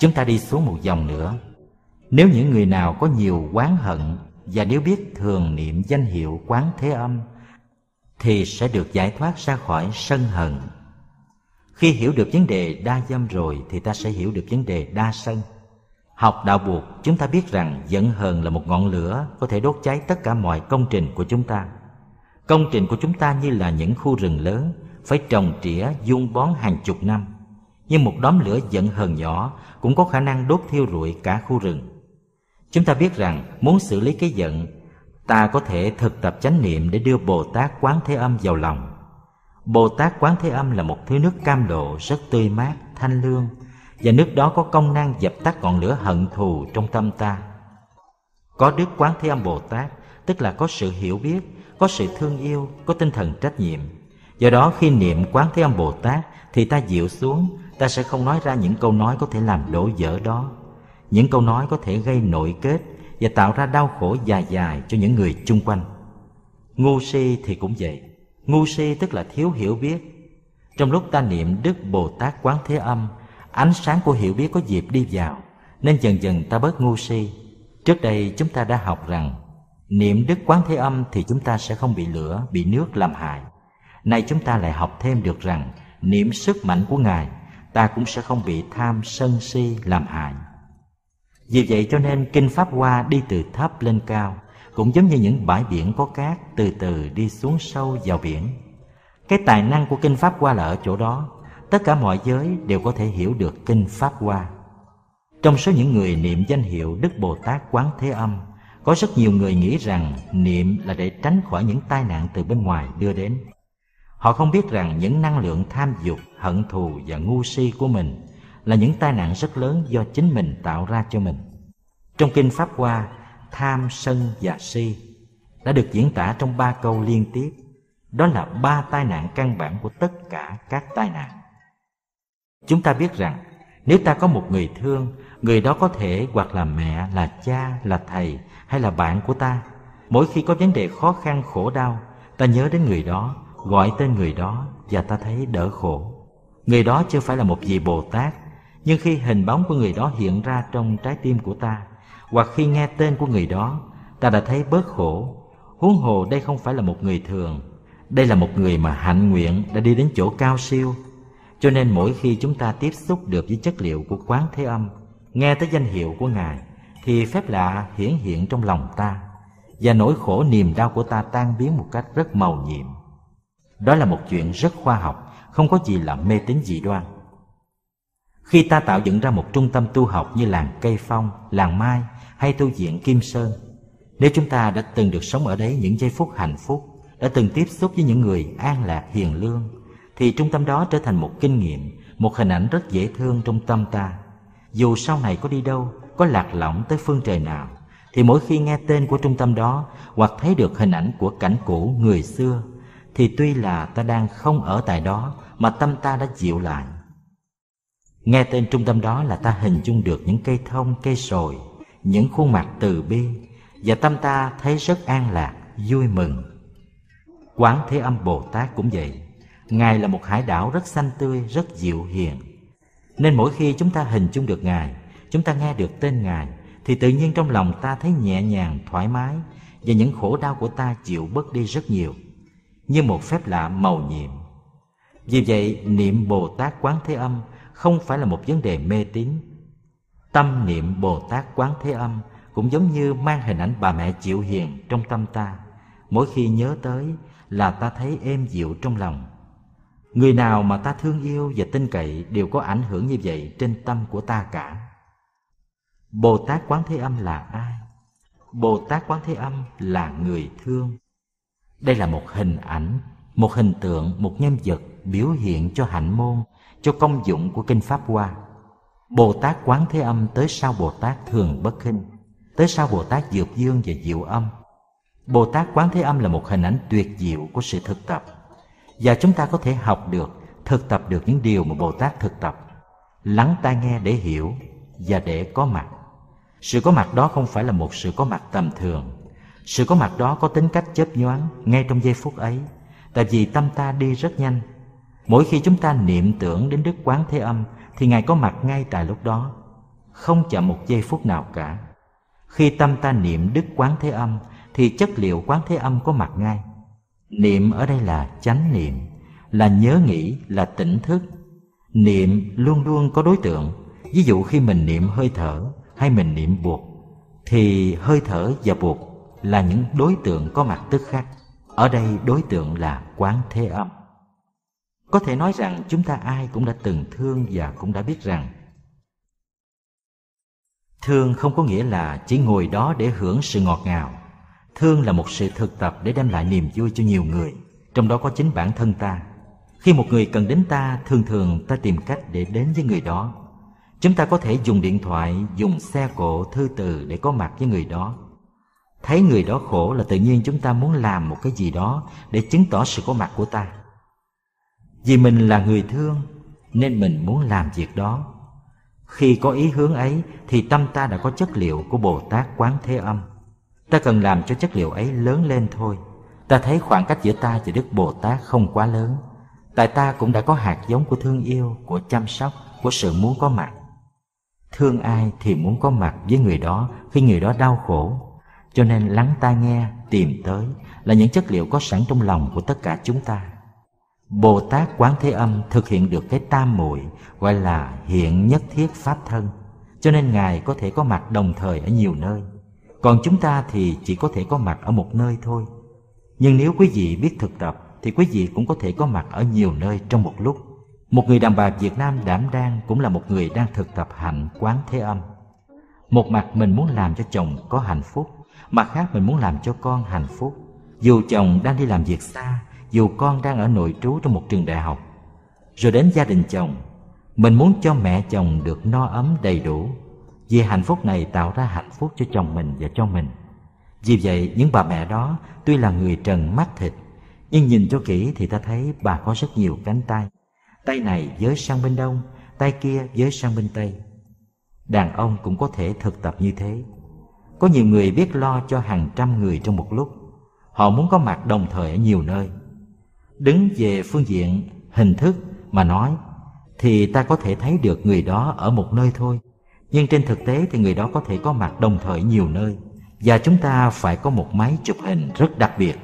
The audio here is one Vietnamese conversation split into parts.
Chúng ta đi xuống một dòng nữa. Nếu những người nào có nhiều quán hận và nếu biết thường niệm danh hiệu quán thế âm thì sẽ được giải thoát ra khỏi sân hận. Khi hiểu được vấn đề đa dâm rồi thì ta sẽ hiểu được vấn đề đa sân. Học đạo buộc, chúng ta biết rằng giận hờn là một ngọn lửa có thể đốt cháy tất cả mọi công trình của chúng ta. Công trình của chúng ta như là những khu rừng lớn, phải trồng trĩa dung bón hàng chục năm. Nhưng một đốm lửa giận hờn nhỏ cũng có khả năng đốt thiêu rụi cả khu rừng. Chúng ta biết rằng muốn xử lý cái giận, ta có thể thực tập chánh niệm để đưa Bồ Tát Quán Thế Âm vào lòng. Bồ Tát Quán Thế Âm là một thứ nước cam lộ rất tươi mát, thanh lương, và nước đó có công năng dập tắt ngọn lửa hận thù trong tâm ta. Có Đức Quán Thế Âm Bồ Tát, tức là có sự hiểu biết, có sự thương yêu, có tinh thần trách nhiệm. Do đó khi niệm Quán Thế Âm Bồ Tát thì ta dịu xuống, ta sẽ không nói ra những câu nói có thể làm đổ vỡ đó. Những câu nói có thể gây nội kết và tạo ra đau khổ dài dài cho những người chung quanh. Ngu si thì cũng vậy. Ngu si tức là thiếu hiểu biết. Trong lúc ta niệm Đức Bồ Tát Quán Thế Âm, ánh sáng của hiểu biết có dịp đi vào, nên dần dần ta bớt ngu si trước đây chúng ta đã học rằng, niệm đức quán thế âm thì chúng ta sẽ không bị lửa, bị nước làm hại nay chúng ta lại học thêm được rằng, niệm sức mạnh của ngài ta cũng sẽ không bị tham sân si làm hại vì vậy cho nên kinh pháp hoa đi từ thấp lên cao cũng giống như những bãi biển có cát từ từ đi xuống sâu vào biển cái tài năng của kinh pháp hoa là ở chỗ đó tất cả mọi giới đều có thể hiểu được kinh Pháp Hoa. Trong số những người niệm danh hiệu Đức Bồ Tát Quán Thế Âm, có rất nhiều người nghĩ rằng niệm là để tránh khỏi những tai nạn từ bên ngoài đưa đến. Họ không biết rằng những năng lượng tham dục, hận thù và ngu si của mình là những tai nạn rất lớn do chính mình tạo ra cho mình. Trong kinh Pháp Hoa, tham, sân và si đã được diễn tả trong ba câu liên tiếp. Đó là ba tai nạn căn bản của tất cả các tai nạn. Chúng ta biết rằng nếu ta có một người thương, người đó có thể hoặc là mẹ, là cha, là thầy hay là bạn của ta. Mỗi khi có vấn đề khó khăn khổ đau, ta nhớ đến người đó, gọi tên người đó và ta thấy đỡ khổ. Người đó chưa phải là một vị Bồ Tát, nhưng khi hình bóng của người đó hiện ra trong trái tim của ta, hoặc khi nghe tên của người đó, ta đã thấy bớt khổ. Huống hồ đây không phải là một người thường, đây là một người mà hạnh nguyện đã đi đến chỗ cao siêu cho nên mỗi khi chúng ta tiếp xúc được với chất liệu của quán thế âm, nghe tới danh hiệu của Ngài, thì phép lạ hiển hiện trong lòng ta, và nỗi khổ niềm đau của ta tan biến một cách rất màu nhiệm. Đó là một chuyện rất khoa học, không có gì là mê tín dị đoan. Khi ta tạo dựng ra một trung tâm tu học như làng Cây Phong, làng Mai hay tu viện Kim Sơn, nếu chúng ta đã từng được sống ở đấy những giây phút hạnh phúc, đã từng tiếp xúc với những người an lạc hiền lương, thì trung tâm đó trở thành một kinh nghiệm, một hình ảnh rất dễ thương trong tâm ta. Dù sau này có đi đâu, có lạc lõng tới phương trời nào, thì mỗi khi nghe tên của trung tâm đó hoặc thấy được hình ảnh của cảnh cũ người xưa, thì tuy là ta đang không ở tại đó mà tâm ta đã dịu lại. Nghe tên trung tâm đó là ta hình dung được những cây thông, cây sồi, những khuôn mặt từ bi, và tâm ta thấy rất an lạc, vui mừng. Quán Thế Âm Bồ Tát cũng vậy. Ngài là một hải đảo rất xanh tươi, rất dịu hiền. Nên mỗi khi chúng ta hình dung được Ngài, chúng ta nghe được tên Ngài, thì tự nhiên trong lòng ta thấy nhẹ nhàng, thoải mái, và những khổ đau của ta chịu bớt đi rất nhiều, như một phép lạ màu nhiệm. Vì vậy, niệm Bồ Tát Quán Thế Âm không phải là một vấn đề mê tín. Tâm niệm Bồ Tát Quán Thế Âm cũng giống như mang hình ảnh bà mẹ chịu hiền trong tâm ta. Mỗi khi nhớ tới là ta thấy êm dịu trong lòng Người nào mà ta thương yêu và tin cậy đều có ảnh hưởng như vậy trên tâm của ta cả. Bồ Tát Quán Thế Âm là ai? Bồ Tát Quán Thế Âm là người thương. Đây là một hình ảnh, một hình tượng, một nhân vật biểu hiện cho hạnh môn, cho công dụng của Kinh Pháp Hoa. Bồ Tát Quán Thế Âm tới sau Bồ Tát Thường Bất Khinh, tới sau Bồ Tát Dược Dương và Diệu Âm. Bồ Tát Quán Thế Âm là một hình ảnh tuyệt diệu của sự thực tập và chúng ta có thể học được thực tập được những điều mà bồ tát thực tập lắng tai nghe để hiểu và để có mặt sự có mặt đó không phải là một sự có mặt tầm thường sự có mặt đó có tính cách chớp nhoáng ngay trong giây phút ấy, tại vì tâm ta đi rất nhanh. Mỗi khi chúng ta niệm tưởng đến đức quán thế âm, thì ngài có mặt ngay tại lúc đó. Không chậm một giây phút nào cả. Khi tâm ta niệm đức quán thế âm, thì chất liệu quán thế âm có mặt ngay. Niệm ở đây là chánh niệm, là nhớ nghĩ, là tỉnh thức. Niệm luôn luôn có đối tượng. Ví dụ khi mình niệm hơi thở hay mình niệm buộc, thì hơi thở và buộc là những đối tượng có mặt tức khắc. Ở đây đối tượng là quán thế âm. Có thể nói rằng chúng ta ai cũng đã từng thương và cũng đã biết rằng thương không có nghĩa là chỉ ngồi đó để hưởng sự ngọt ngào. Thương là một sự thực tập để đem lại niềm vui cho nhiều người, trong đó có chính bản thân ta. Khi một người cần đến ta, thường thường ta tìm cách để đến với người đó. Chúng ta có thể dùng điện thoại, dùng xe cộ, thư từ để có mặt với người đó thấy người đó khổ là tự nhiên chúng ta muốn làm một cái gì đó để chứng tỏ sự có mặt của ta. Vì mình là người thương, nên mình muốn làm việc đó. Khi có ý hướng ấy, thì tâm ta đã có chất liệu của bồ tát quán thế âm. Ta cần làm cho chất liệu ấy lớn lên thôi. Ta thấy khoảng cách giữa ta và đức bồ tát không quá lớn. Tại ta cũng đã có hạt giống của thương yêu, của chăm sóc, của sự muốn có mặt. Thương ai thì muốn có mặt với người đó khi người đó đau khổ cho nên lắng tai nghe, tìm tới là những chất liệu có sẵn trong lòng của tất cả chúng ta. Bồ tát quán thế âm thực hiện được cái tam muội, gọi là hiện nhất thiết pháp thân. Cho nên ngài có thể có mặt đồng thời ở nhiều nơi. Còn chúng ta thì chỉ có thể có mặt ở một nơi thôi. Nhưng nếu quý vị biết thực tập, thì quý vị cũng có thể có mặt ở nhiều nơi trong một lúc. Một người đàn bà Việt Nam đảm đang cũng là một người đang thực tập hạnh quán thế âm. Một mặt mình muốn làm cho chồng có hạnh phúc mặt khác mình muốn làm cho con hạnh phúc. Dù chồng đang đi làm việc xa, dù con đang ở nội trú trong một trường đại học, rồi đến gia đình chồng, mình muốn cho mẹ chồng được no ấm đầy đủ. Vì hạnh phúc này tạo ra hạnh phúc cho chồng mình và cho mình. Vì vậy, những bà mẹ đó tuy là người trần mắt thịt, nhưng nhìn cho kỹ thì ta thấy bà có rất nhiều cánh tay. Tay này giới sang bên đông, tay kia giới sang bên tây. Đàn ông cũng có thể thực tập như thế có nhiều người biết lo cho hàng trăm người trong một lúc. Họ muốn có mặt đồng thời ở nhiều nơi. Đứng về phương diện, hình thức mà nói, thì ta có thể thấy được người đó ở một nơi thôi. Nhưng trên thực tế thì người đó có thể có mặt đồng thời nhiều nơi. Và chúng ta phải có một máy chụp hình rất đặc biệt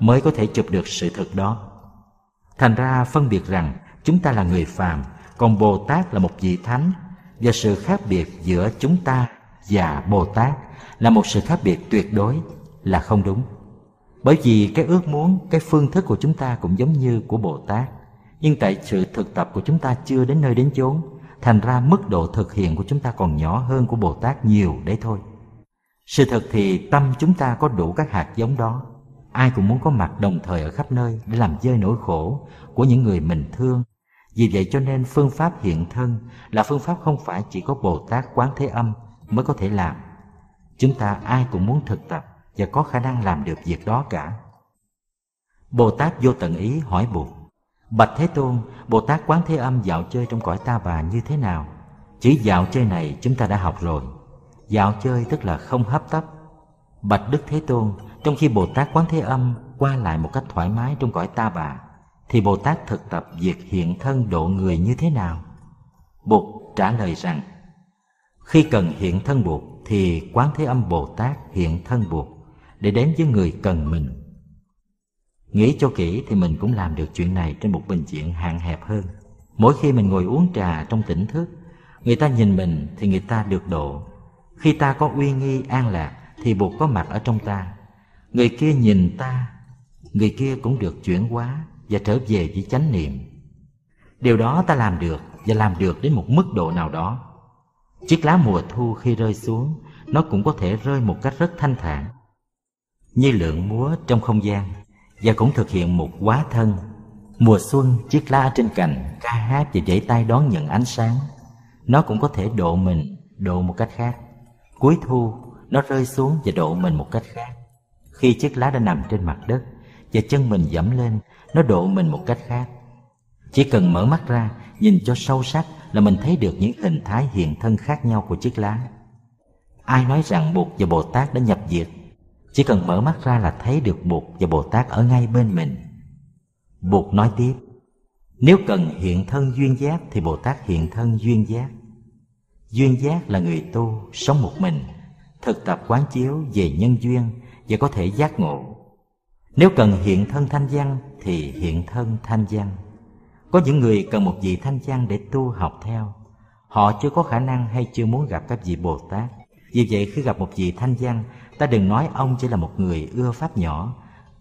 mới có thể chụp được sự thực đó. Thành ra phân biệt rằng chúng ta là người phàm, còn bồ tát là một vị thánh, và sự khác biệt giữa chúng ta và bồ tát là một sự khác biệt tuyệt đối là không đúng. Bởi vì cái ước muốn, cái phương thức của chúng ta cũng giống như của bồ tát, nhưng tại sự thực tập của chúng ta chưa đến nơi đến chốn, thành ra mức độ thực hiện của chúng ta còn nhỏ hơn của bồ tát nhiều đấy thôi. Sự thật thì tâm chúng ta có đủ các hạt giống đó. Ai cũng muốn có mặt đồng thời ở khắp nơi để làm dơi nỗi khổ của những người mình thương. Vì vậy cho nên phương pháp hiện thân là phương pháp không phải chỉ có bồ tát quán thế âm mới có thể làm. Chúng ta ai cũng muốn thực tập và có khả năng làm được việc đó cả. Bồ tát vô tận ý hỏi buộc, bạch thế tôn, bồ tát quán thế âm dạo chơi trong cõi ta bà như thế nào? Chỉ dạo chơi này chúng ta đã học rồi. Dạo chơi tức là không hấp tấp. Bạch đức thế tôn, trong khi bồ tát quán thế âm qua lại một cách thoải mái trong cõi ta bà, thì bồ tát thực tập việc hiện thân độ người như thế nào? Bụt trả lời rằng khi cần hiện thân buộc, thì quán thế âm bồ tát hiện thân buộc để đến với người cần mình. Nghĩ cho kỹ thì mình cũng làm được chuyện này trên một bình diện hạn hẹp hơn. Mỗi khi mình ngồi uống trà trong tỉnh thức, người ta nhìn mình thì người ta được độ. Khi ta có uy nghi, an lạc thì buộc có mặt ở trong ta. Người kia nhìn ta, người kia cũng được chuyển hóa và trở về với chánh niệm. Điều đó ta làm được và làm được đến một mức độ nào đó chiếc lá mùa thu khi rơi xuống, nó cũng có thể rơi một cách rất thanh thản. Như lượng múa trong không gian, và cũng thực hiện một quá thân. Mùa xuân, chiếc lá trên cành, ca hát và vẫy tay đón nhận ánh sáng. Nó cũng có thể độ mình, độ một cách khác. Cuối thu, nó rơi xuống và độ mình một cách khác. Khi chiếc lá đã nằm trên mặt đất, và chân mình dẫm lên, nó độ mình một cách khác. Chỉ cần mở mắt ra, nhìn cho sâu sắc là mình thấy được những hình thái hiện thân khác nhau của chiếc lá. Ai nói rằng bụt và bồ tát đã nhập diệt, chỉ cần mở mắt ra là thấy được bụt và bồ tát ở ngay bên mình. Bụt nói tiếp, nếu cần hiện thân duyên giác thì bồ tát hiện thân duyên giác. Duyên giác là người tu sống một mình, Thực tập quán chiếu về nhân duyên Và có thể giác ngộ. Nếu cần hiện thân thanh văn Thì hiện thân thanh văn. Có những người cần một vị thanh văn để tu học theo. Họ chưa có khả năng hay chưa muốn gặp các vị Bồ Tát. Vì vậy khi gặp một vị thanh văn Ta đừng nói ông chỉ là một người ưa pháp nhỏ,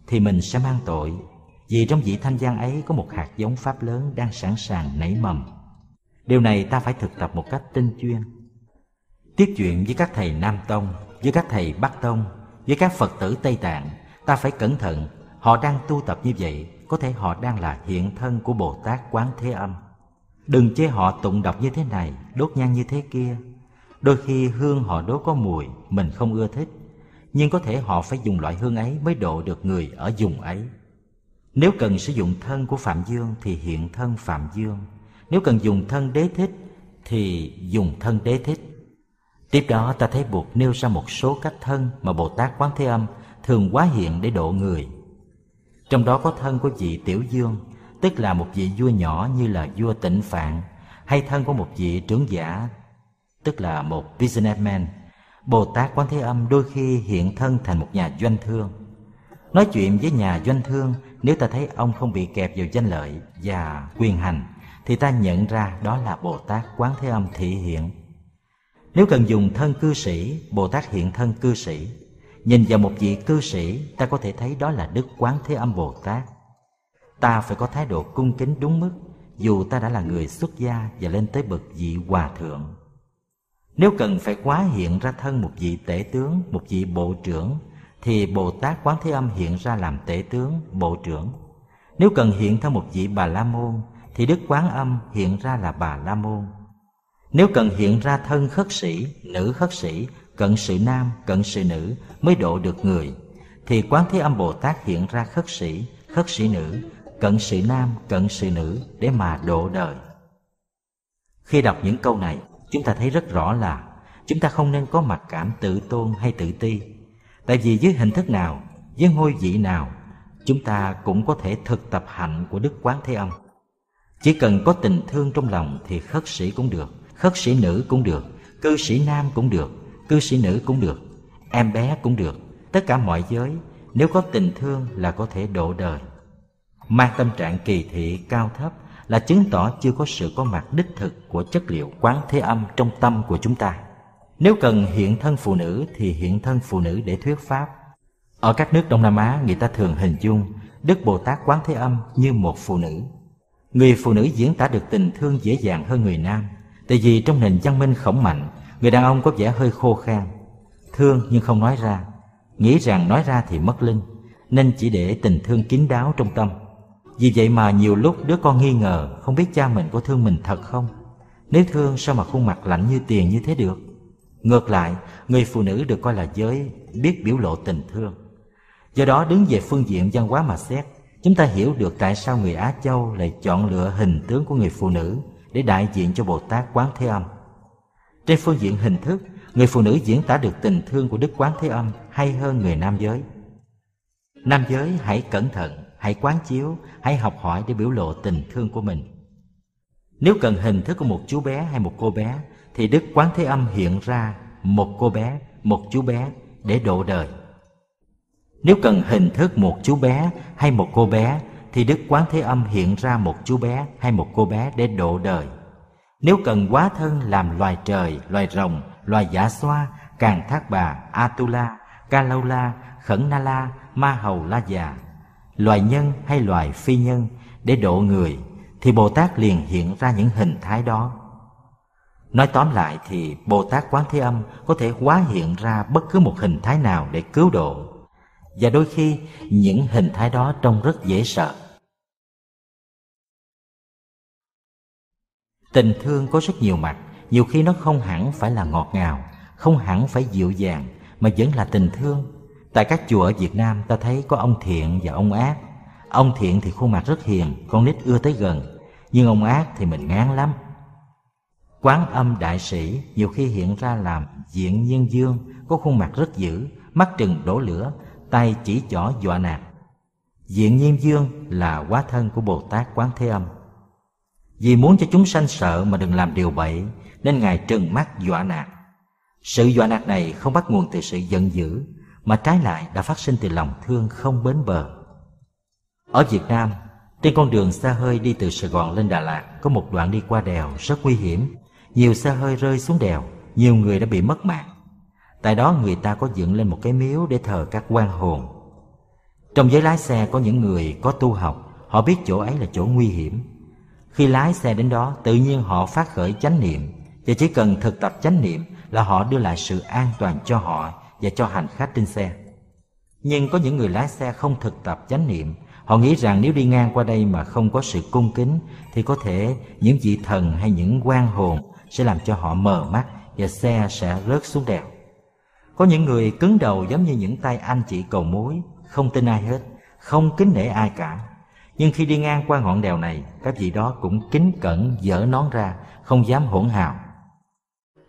Thì mình sẽ mang tội. Vì trong vị thanh văn ấy có một hạt giống pháp lớn đang sẵn sàng nảy mầm. Điều này ta phải thực tập một cách tinh chuyên. Tiếp chuyện với các thầy Nam Tông, Với các thầy Bắc Tông, Với các Phật tử Tây Tạng, Ta phải cẩn thận. Họ đang tu tập như vậy có thể họ đang là hiện thân của Bồ Tát Quán Thế Âm. Đừng chê họ tụng đọc như thế này, Đốt nhang như thế kia. Đôi khi hương họ đốt có mùi, Mình không ưa thích. Nhưng có thể họ phải dùng loại hương ấy Mới độ được người ở vùng ấy. Nếu cần sử dụng thân của Phạm Dương Thì hiện thân Phạm Dương. Nếu cần dùng thân đế thích Thì dùng thân đế thích. Tiếp đó ta thấy buộc nêu ra một số cách thân Mà Bồ Tát Quán Thế Âm Thường quá hiện để độ người. Trong đó có thân của vị Tiểu Dương, tức là một vị vua nhỏ như là vua tịnh phạn, hay thân của một vị trưởng giả, tức là một businessman, bồ tát quán thế âm đôi khi hiện thân thành một nhà doanh thương. Nói chuyện với nhà doanh thương, nếu ta thấy ông không bị kẹp vào danh lợi và quyền hành, thì ta nhận ra đó là bồ tát quán thế âm thị hiện. Nếu cần dùng thân cư sĩ, bồ tát hiện thân cư sĩ nhìn vào một vị cư sĩ, ta có thể thấy đó là đức quán thế âm bồ tát. Ta phải có thái độ cung kính đúng mức, dù ta đã là người xuất gia và lên tới bậc vị hòa thượng. Nếu cần phải quá hiện ra thân một vị tể tướng, một vị bộ trưởng, thì bồ tát quán thế âm hiện ra làm tể tướng, bộ trưởng. Nếu cần hiện thân một vị bà la môn, thì đức quán âm hiện ra là bà la môn. Nếu cần hiện ra thân khất sĩ, nữ khất sĩ cận sự nam, cận sự nữ mới độ được người. Thì quán thế âm bồ tát hiện ra khất sĩ khất sĩ nữ, cận sự nam, cận sự nữ để mà độ đời. Khi đọc những câu này, chúng ta thấy rất rõ là chúng ta không nên có mặc cảm tự tôn hay tự ti. Tại vì với hình thức nào với ngôi vị nào, chúng ta cũng có thể thực tập hạnh của đức quán thế âm. Chỉ cần có tình thương trong lòng thì khất sĩ cũng được, khất sĩ nữ cũng được, cư sĩ nam cũng được cư sĩ nữ cũng được, em bé cũng được. Tất cả mọi giới, nếu có tình thương là có thể độ đời. Mang tâm trạng kỳ thị cao thấp là chứng tỏ chưa có sự có mặt đích thực của chất liệu quán thế âm trong tâm của chúng ta. Nếu cần hiện thân phụ nữ thì hiện thân phụ nữ để thuyết pháp. Ở các nước đông nam á, người ta thường hình dung đức bồ tát quán thế âm như một phụ nữ. Người phụ nữ diễn tả được tình thương dễ dàng hơn người nam, tại vì trong nền văn minh khổng mạnh người đàn ông có vẻ hơi khô khan thương nhưng không nói ra. Nghĩ rằng nói ra thì mất linh nên chỉ để tình thương kín đáo trong tâm. Vì vậy mà nhiều lúc đứa con nghi ngờ không biết cha mình có thương mình thật không. Nếu thương sao mà khuôn mặt lạnh như tiền như thế được? Ngược lại, người phụ nữ được coi là giới biết biểu lộ tình thương. Do đó đứng về phương diện văn hóa mà xét Chúng ta hiểu được tại sao người Á Châu lại chọn lựa hình tướng của người phụ nữ Để đại diện cho Bồ Tát Quán Thế Âm. Trên phương diện hình thức, người phụ nữ diễn tả được tình thương của Đức Quán Thế Âm hay hơn người nam giới. Nam giới hãy cẩn thận hãy quán chiếu hãy học hỏi để biểu lộ tình thương của mình. Nếu cần hình thức của một chú bé hay một cô bé thì đức quán thế âm hiện ra một cô bé một chú bé để độ đời. Nếu cần hình thức một chú bé hay một cô bé thì đức quán thế âm hiện ra một chú bé hay một cô bé để độ đời nếu cần quá thân làm loài trời, loài rồng, loài giả xoa, càng thác bà, atula, kalaula, khẩn na la, ma hầu la già, loài nhân hay loài phi nhân để độ người, thì bồ tát liền hiện ra những hình thái đó. Nói tóm lại thì bồ tát quán thế âm có thể hóa hiện ra bất cứ một hình thái nào để cứu độ. Và đôi khi, những hình thái đó trông rất dễ sợ. Tình thương có rất nhiều mặt, nhiều khi nó không hẳn phải là ngọt ngào, không hẳn phải dịu dàng, mà vẫn là tình thương. Tại các chùa ở Việt Nam, ta thấy có ông thiện và ông ác. Ông thiện thì khuôn mặt rất hiền, Con nít ưa tới gần, Nhưng ông ác thì mình ngán lắm. Quán âm đại sĩ nhiều khi hiện ra làm diện nhân dương, Có khuôn mặt rất dữ, Mắt trừng đổ lửa, Tay chỉ chỏ dọa nạt. Diện nhân dương là quá thân của Bồ Tát Quán Thế Âm. Vì muốn cho chúng sanh sợ mà đừng làm điều bậy, nên ngài trừng mắt dọa nạt. Sự dọa nạt này không bắt nguồn từ sự giận dữ, mà trái lại đã phát sinh từ lòng thương không bến bờ. Ở việt nam, trên con đường xa hơi đi từ sài gòn lên đà lạt có một đoạn đi qua đèo rất nguy hiểm. Nhiều xe hơi rơi xuống đèo, nhiều người đã bị mất mạng. Tại đó người ta có dựng lên một cái miếu để thờ các quan hồn. Trong giới lái xe có những người có tu học, họ biết chỗ ấy là chỗ nguy hiểm khi lái xe đến đó, tự nhiên họ phát khởi chánh niệm. Và chỉ cần thực tập chánh niệm là họ đưa lại sự an toàn cho họ và cho hành khách trên xe. Nhưng có những người lái xe không thực tập chánh niệm. Họ nghĩ rằng nếu đi ngang qua đây mà không có sự cung kính, thì có thể những vị thần hay những quan hồn sẽ làm cho họ mờ mắt và xe sẽ rớt xuống đèo. Có những người cứng đầu giống như những tay anh chị cầu mối, không tin ai hết, không kính nể ai cả nhưng khi đi ngang qua ngọn đèo này, các vị đó cũng kính cẩn dỡ nón ra, không dám hỗn hào.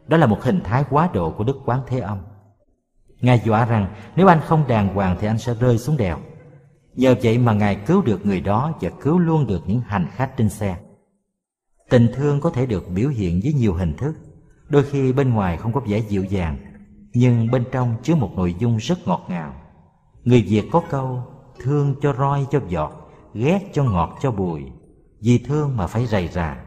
Đó là một hình thái quá độ của đức quán thế âm. Ngài dọa rằng, nếu anh không đàng hoàng thì anh sẽ rơi xuống đèo. Nhờ vậy mà ngài cứu được người đó và cứu luôn được những hành khách trên xe. Tình thương có thể được biểu hiện với nhiều hình thức. Đôi khi bên ngoài không có vẻ dịu dàng, nhưng bên trong chứa một nội dung rất ngọt ngào. Người việt có câu, thương cho roi cho giọt ghét cho ngọt cho bùi vì thương mà phải rầy rà